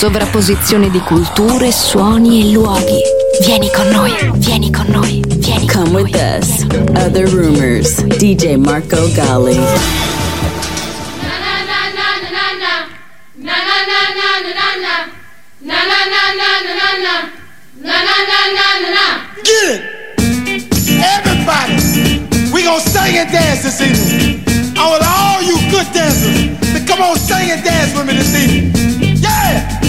Sovrapposizione di culture, suoni e luoghi. Vieni con noi, vieni con noi, vieni Come con with noi. us. Other rumors. DJ Marco Gali. Get it! Everybody! We gonna sing and dance this evening. I want all you good dancers to come on sing and dance with me this evening. Yeah!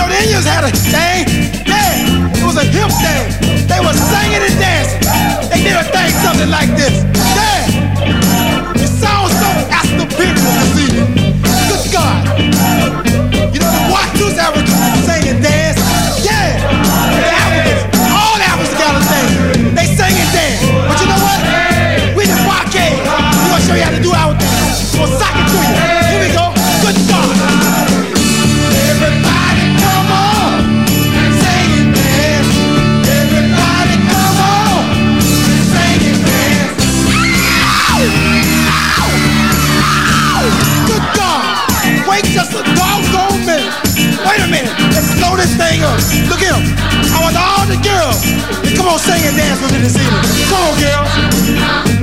Know the Indians had a thing. Yeah! It was a hip thing. They were singing and dancing. They did a thing something like this. Up. Look at him. I want all the girls come on sing and dance with me this evening. Come on, girls.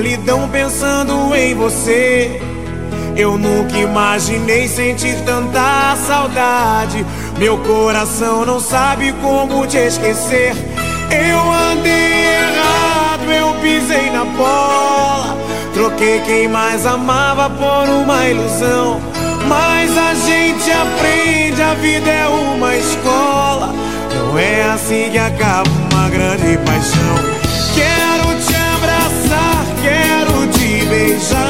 Solidão pensando em você. Eu nunca imaginei sentir tanta saudade. Meu coração não sabe como te esquecer. Eu andei errado, eu pisei na bola. Troquei quem mais amava por uma ilusão. Mas a gente aprende, a vida é uma escola. Não é assim que acaba uma grande paixão. Te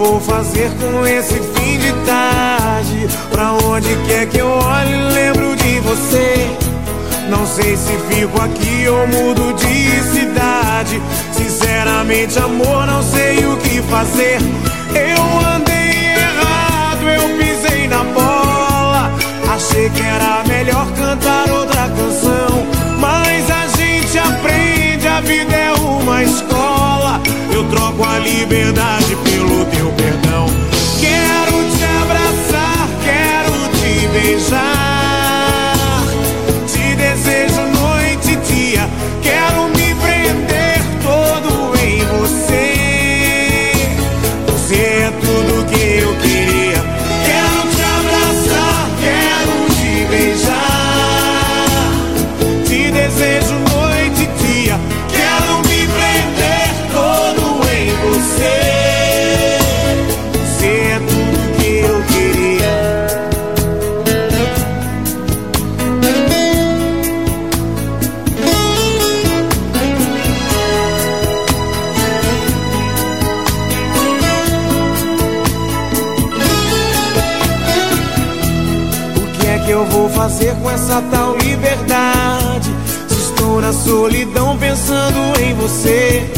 vou fazer com esse fim de tarde? Pra onde quer que eu olhe, lembro de você. Não sei se fico aqui ou mudo de cidade. Sinceramente, amor, não sei o que fazer. Eu andei errado, eu pisei na bola. Achei que era melhor cantar outra canção. Mas a gente aprende, a vida é a liberdade pelo teu perdão. Quero fazer com essa tal liberdade? Se estou na solidão pensando em você.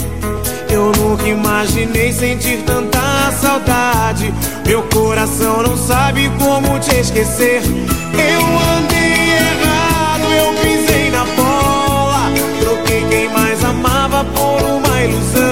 Eu nunca imaginei sentir tanta saudade. Meu coração não sabe como te esquecer. Eu andei errado, eu pisei na bola. Troquei quem mais amava por uma ilusão.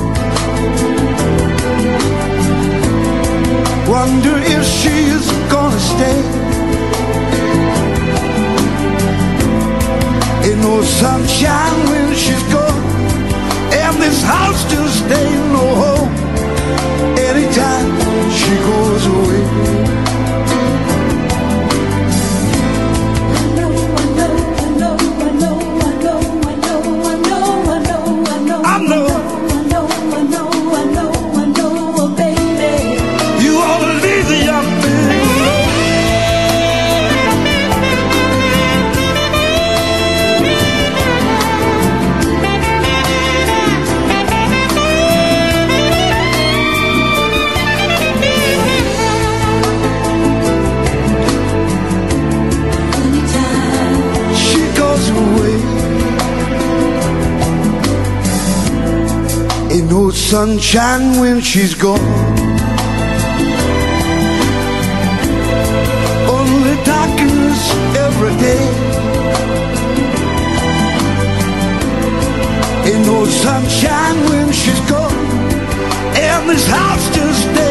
Wonder if she's gonna stay. Ain't no sunshine when she's gone, and this house just stays no home. Anytime she goes away. Sunshine when she's gone. Only darkness every day. Ain't no sunshine when she's gone. And this house just ain't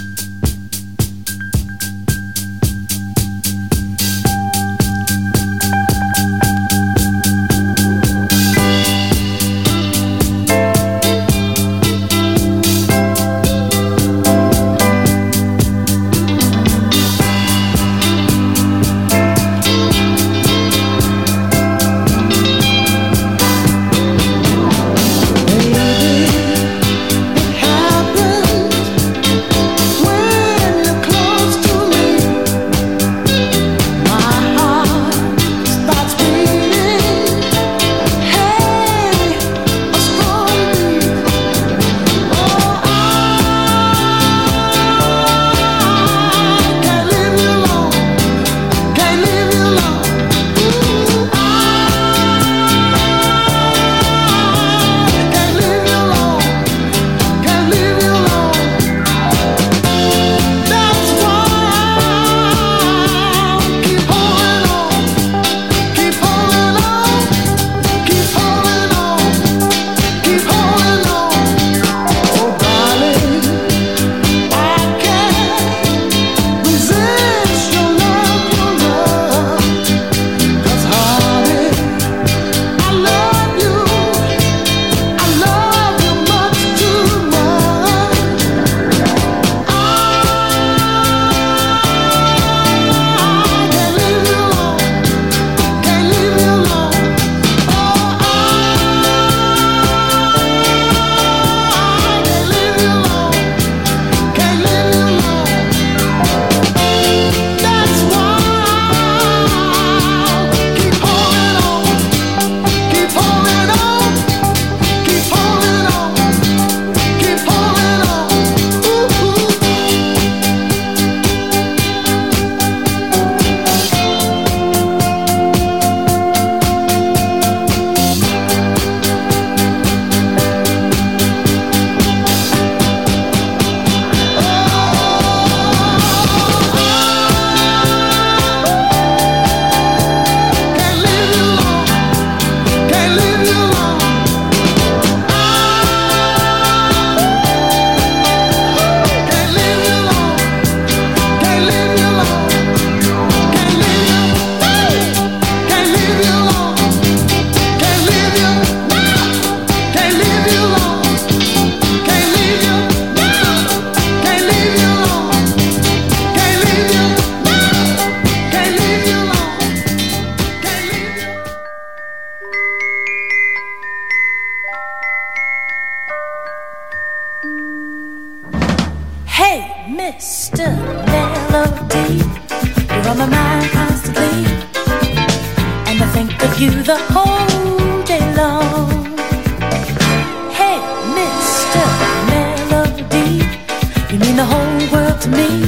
You mean the whole world to me.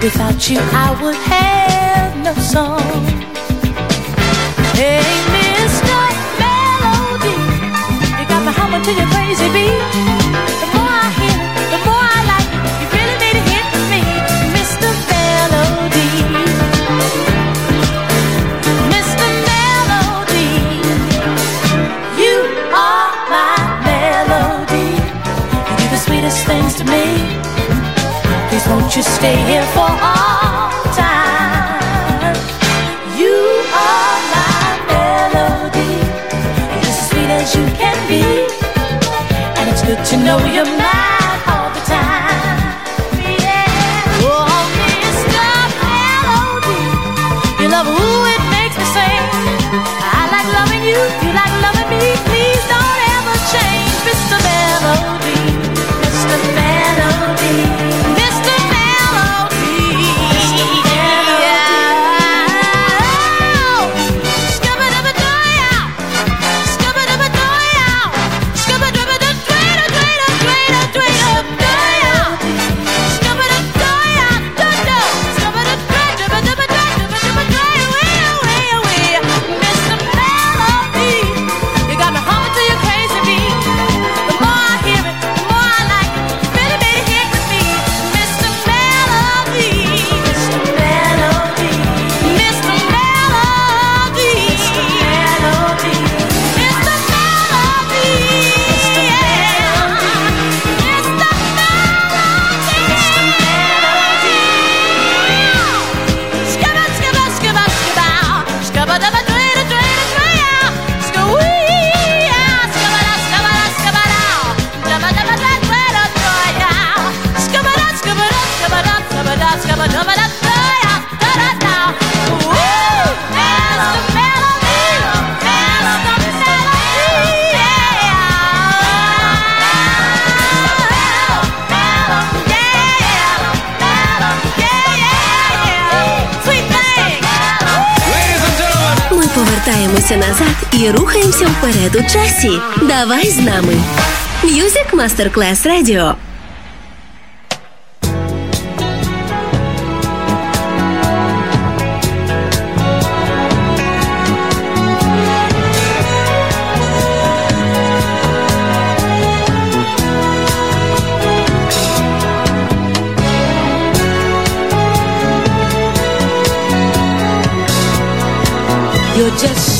Without you, I would have no song. Hey, Mr. Melody, you got me humming to your crazy beat. away. Please won't you stay here for all time? You are my melody, as sweet as you can be, and it's good to know you're mine. рухаємося назад і рухаємося вперед у часі. Давай з нами. Music Masterclass Radio. You're just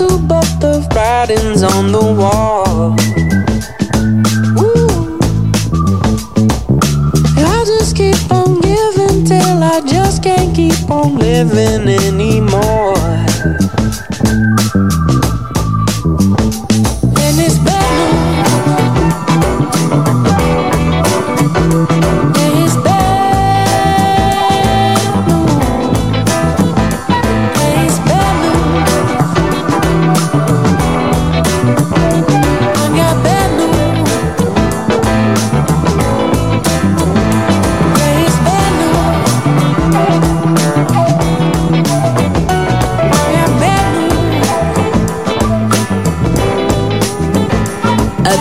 to, but the writing's on the wall. Ooh. I just keep on giving till I just can't keep on living anymore.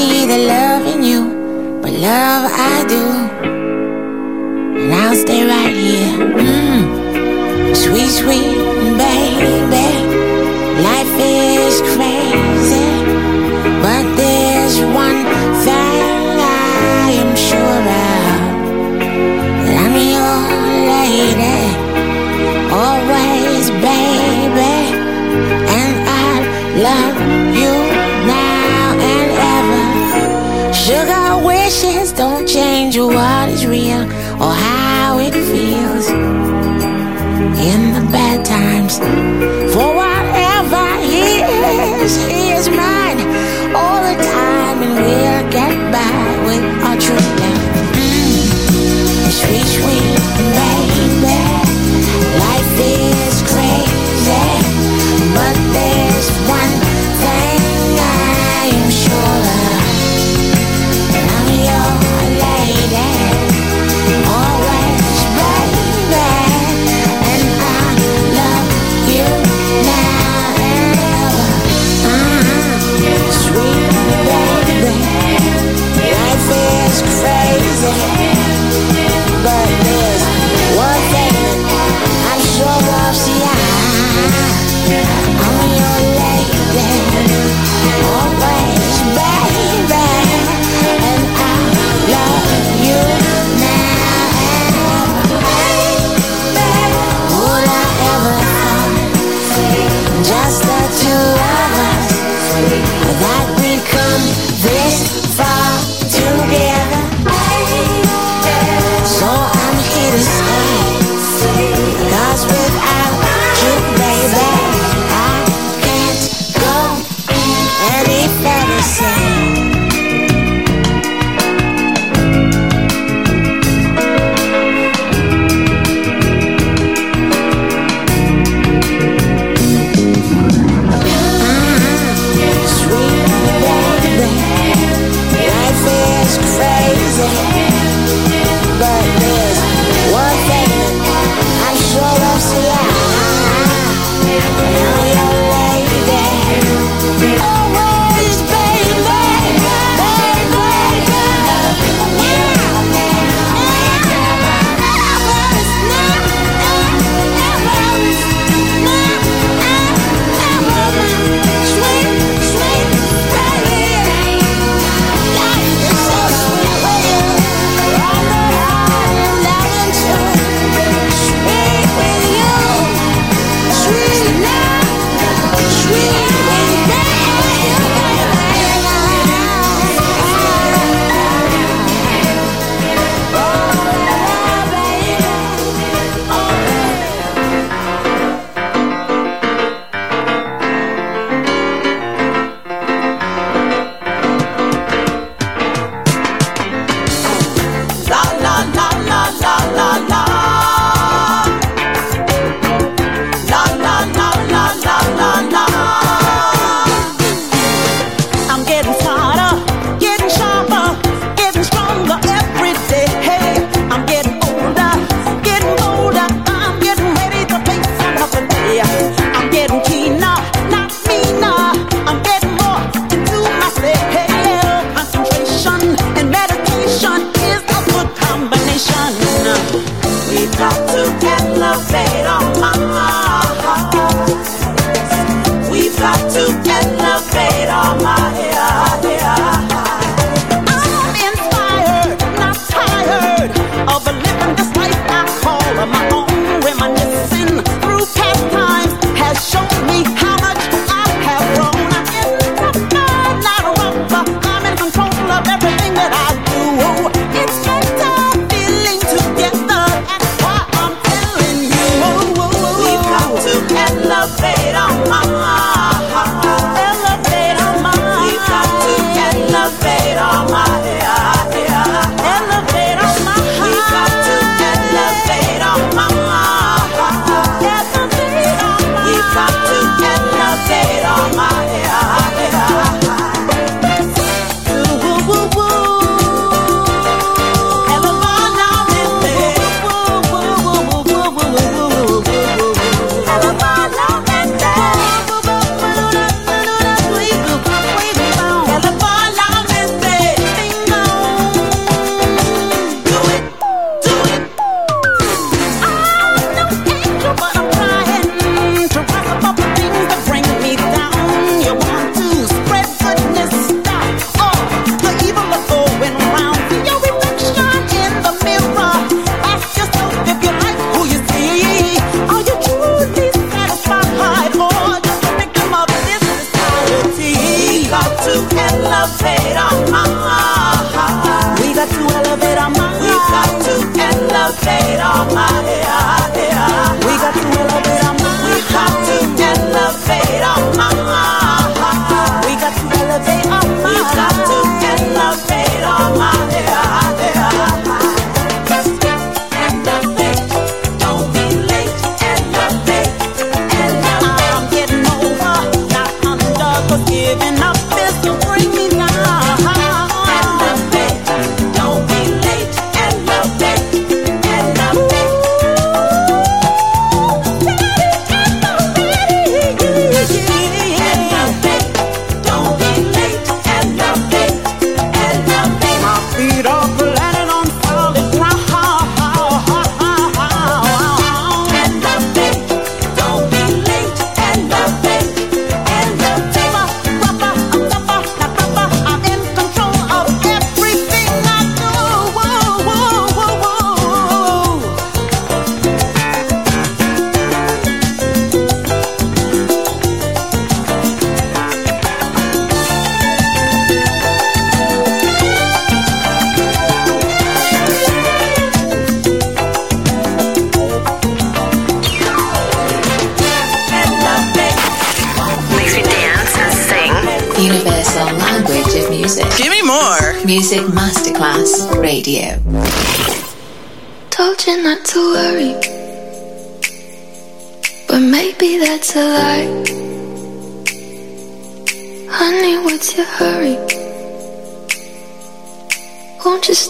see the love in you, but love I real or how it feels in the bad times.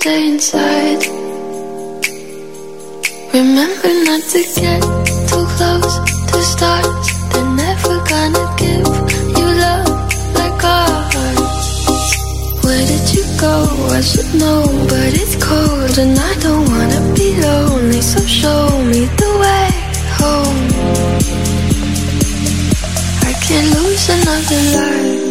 stay inside. Remember not to get too close to stars. They're never gonna give you love like ours. Where did you go? I should know, but it's cold and I don't wanna be lonely. So show me the way home. I can't lose another life.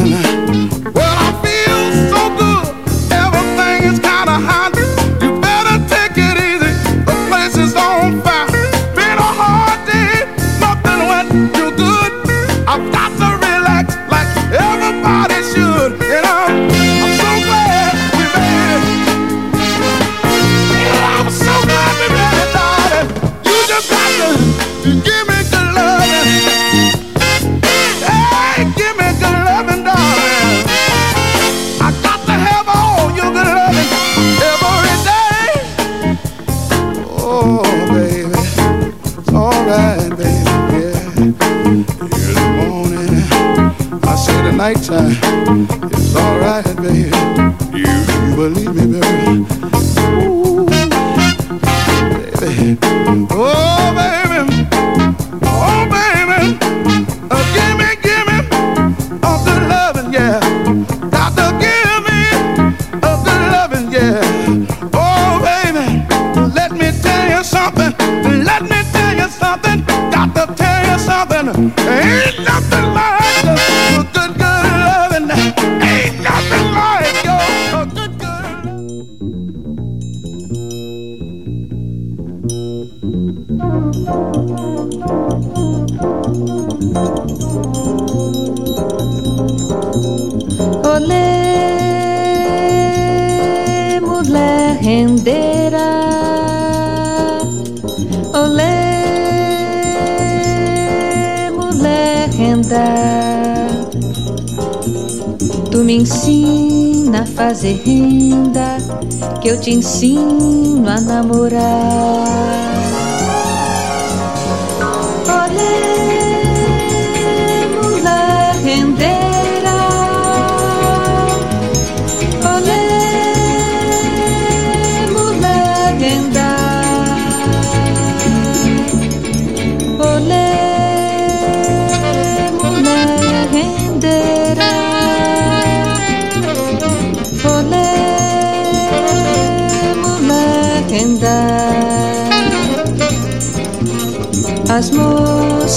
again. Te ensino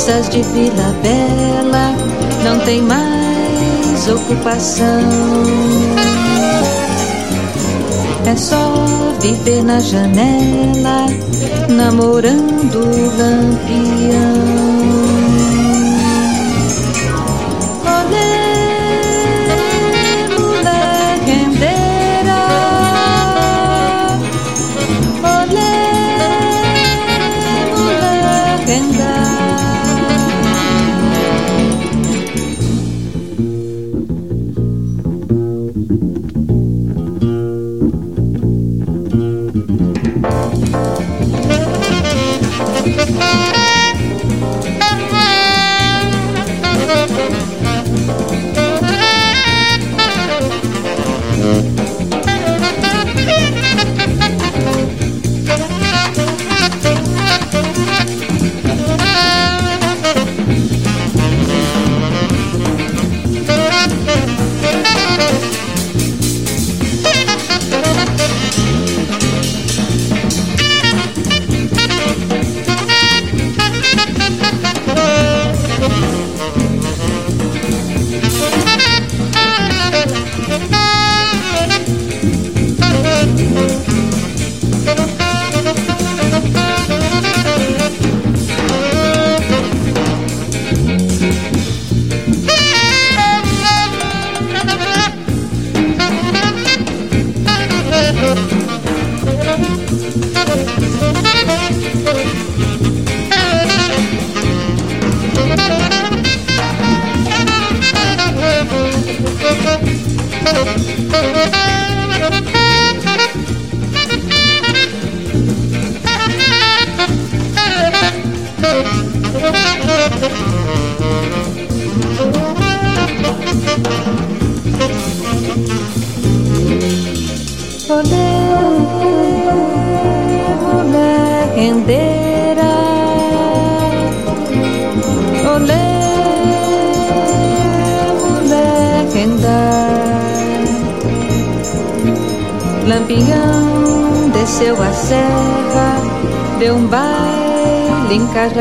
moças de Vila Bela não tem mais ocupação. É só viver na janela, namorando o lampião.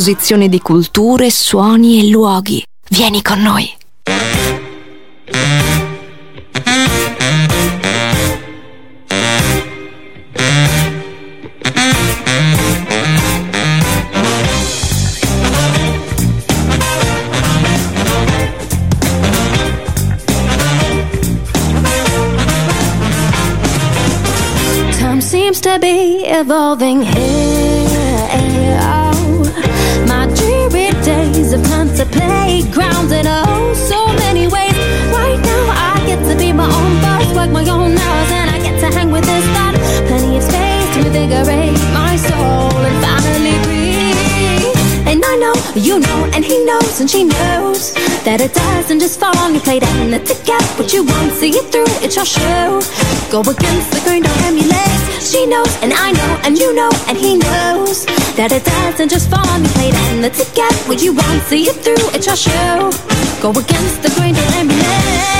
Sovrapposizione di culture, suoni e luoghi. Vieni con noi. Time seems to be evolving here. You know, and he knows, and she knows that it doesn't just fall on your plate and to get what you want, see it through, it's your show. Go against the grain, don't emulate. She knows, and I know, and you know, and he knows that it doesn't just fall on your plate and to get what you want, see it through, it's your show. Go against the grain, don't emulate.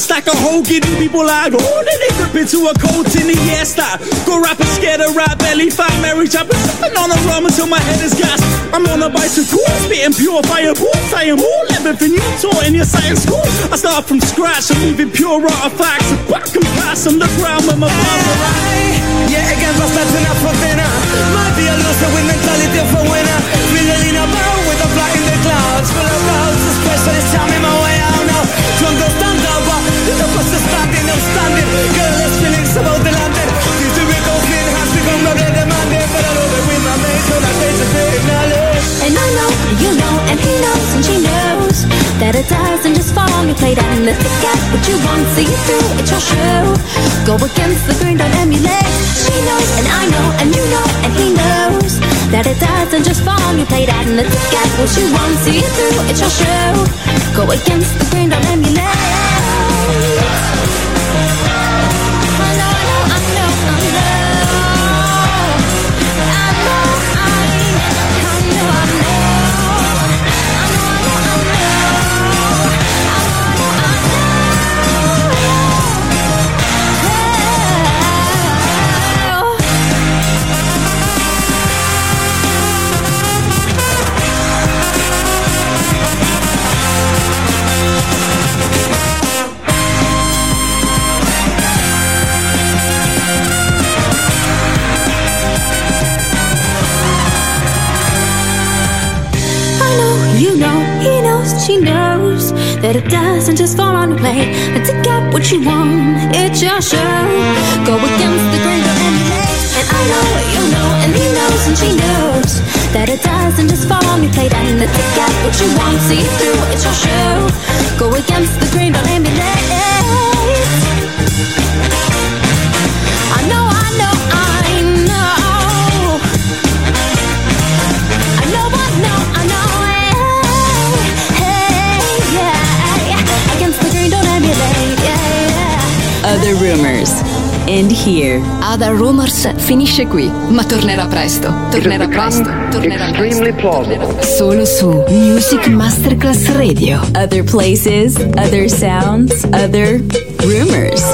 For a rap with a whole giddy people like, oh, then they grip into a cold tinny, yeah, stop. Go rapper, scared of rap, belly fat, Mary Chapman, sipping on a rum until my head is gas. I'm on a bicycle, spitting pure fire, saying all everything you taught in your science school. I start from scratch, I'm leaving pure artifacts, back and pass on the ground with my father. Yeah, again, bastante una frontera. Might be a loser with mentality of a winner. Feeling about with a fly in the clouds. Full of the is standing. Girl, the landing. Has become a bit demanding. But I my that just big. And I know, you know, and he knows, and she knows that it doesn't just fall on your plate and to get what you want, see it through, it's your show. Go against the grain, don't emulate. She knows, and I know, and you know, and he knows that it doesn't just fall on your plate and to get what you want, see it through, it's your show. Go against the grain, don't emulate. She knows that it doesn't just fall on your plate. And to get what you want, it's your show. Go against the grain, don't emulate. And I know, you know, and he knows, and she knows that it doesn't just fall on your plate. And to get what you want, see it through, it's your show. Go against the grain, don't emulate. Other Rumors. End here. Other Rumors finisce qui, ma tornerà presto. Tornerà presto. Tornerà Extremely plausible. Solo su Music Masterclass Radio. Other places, other sounds, other rumors.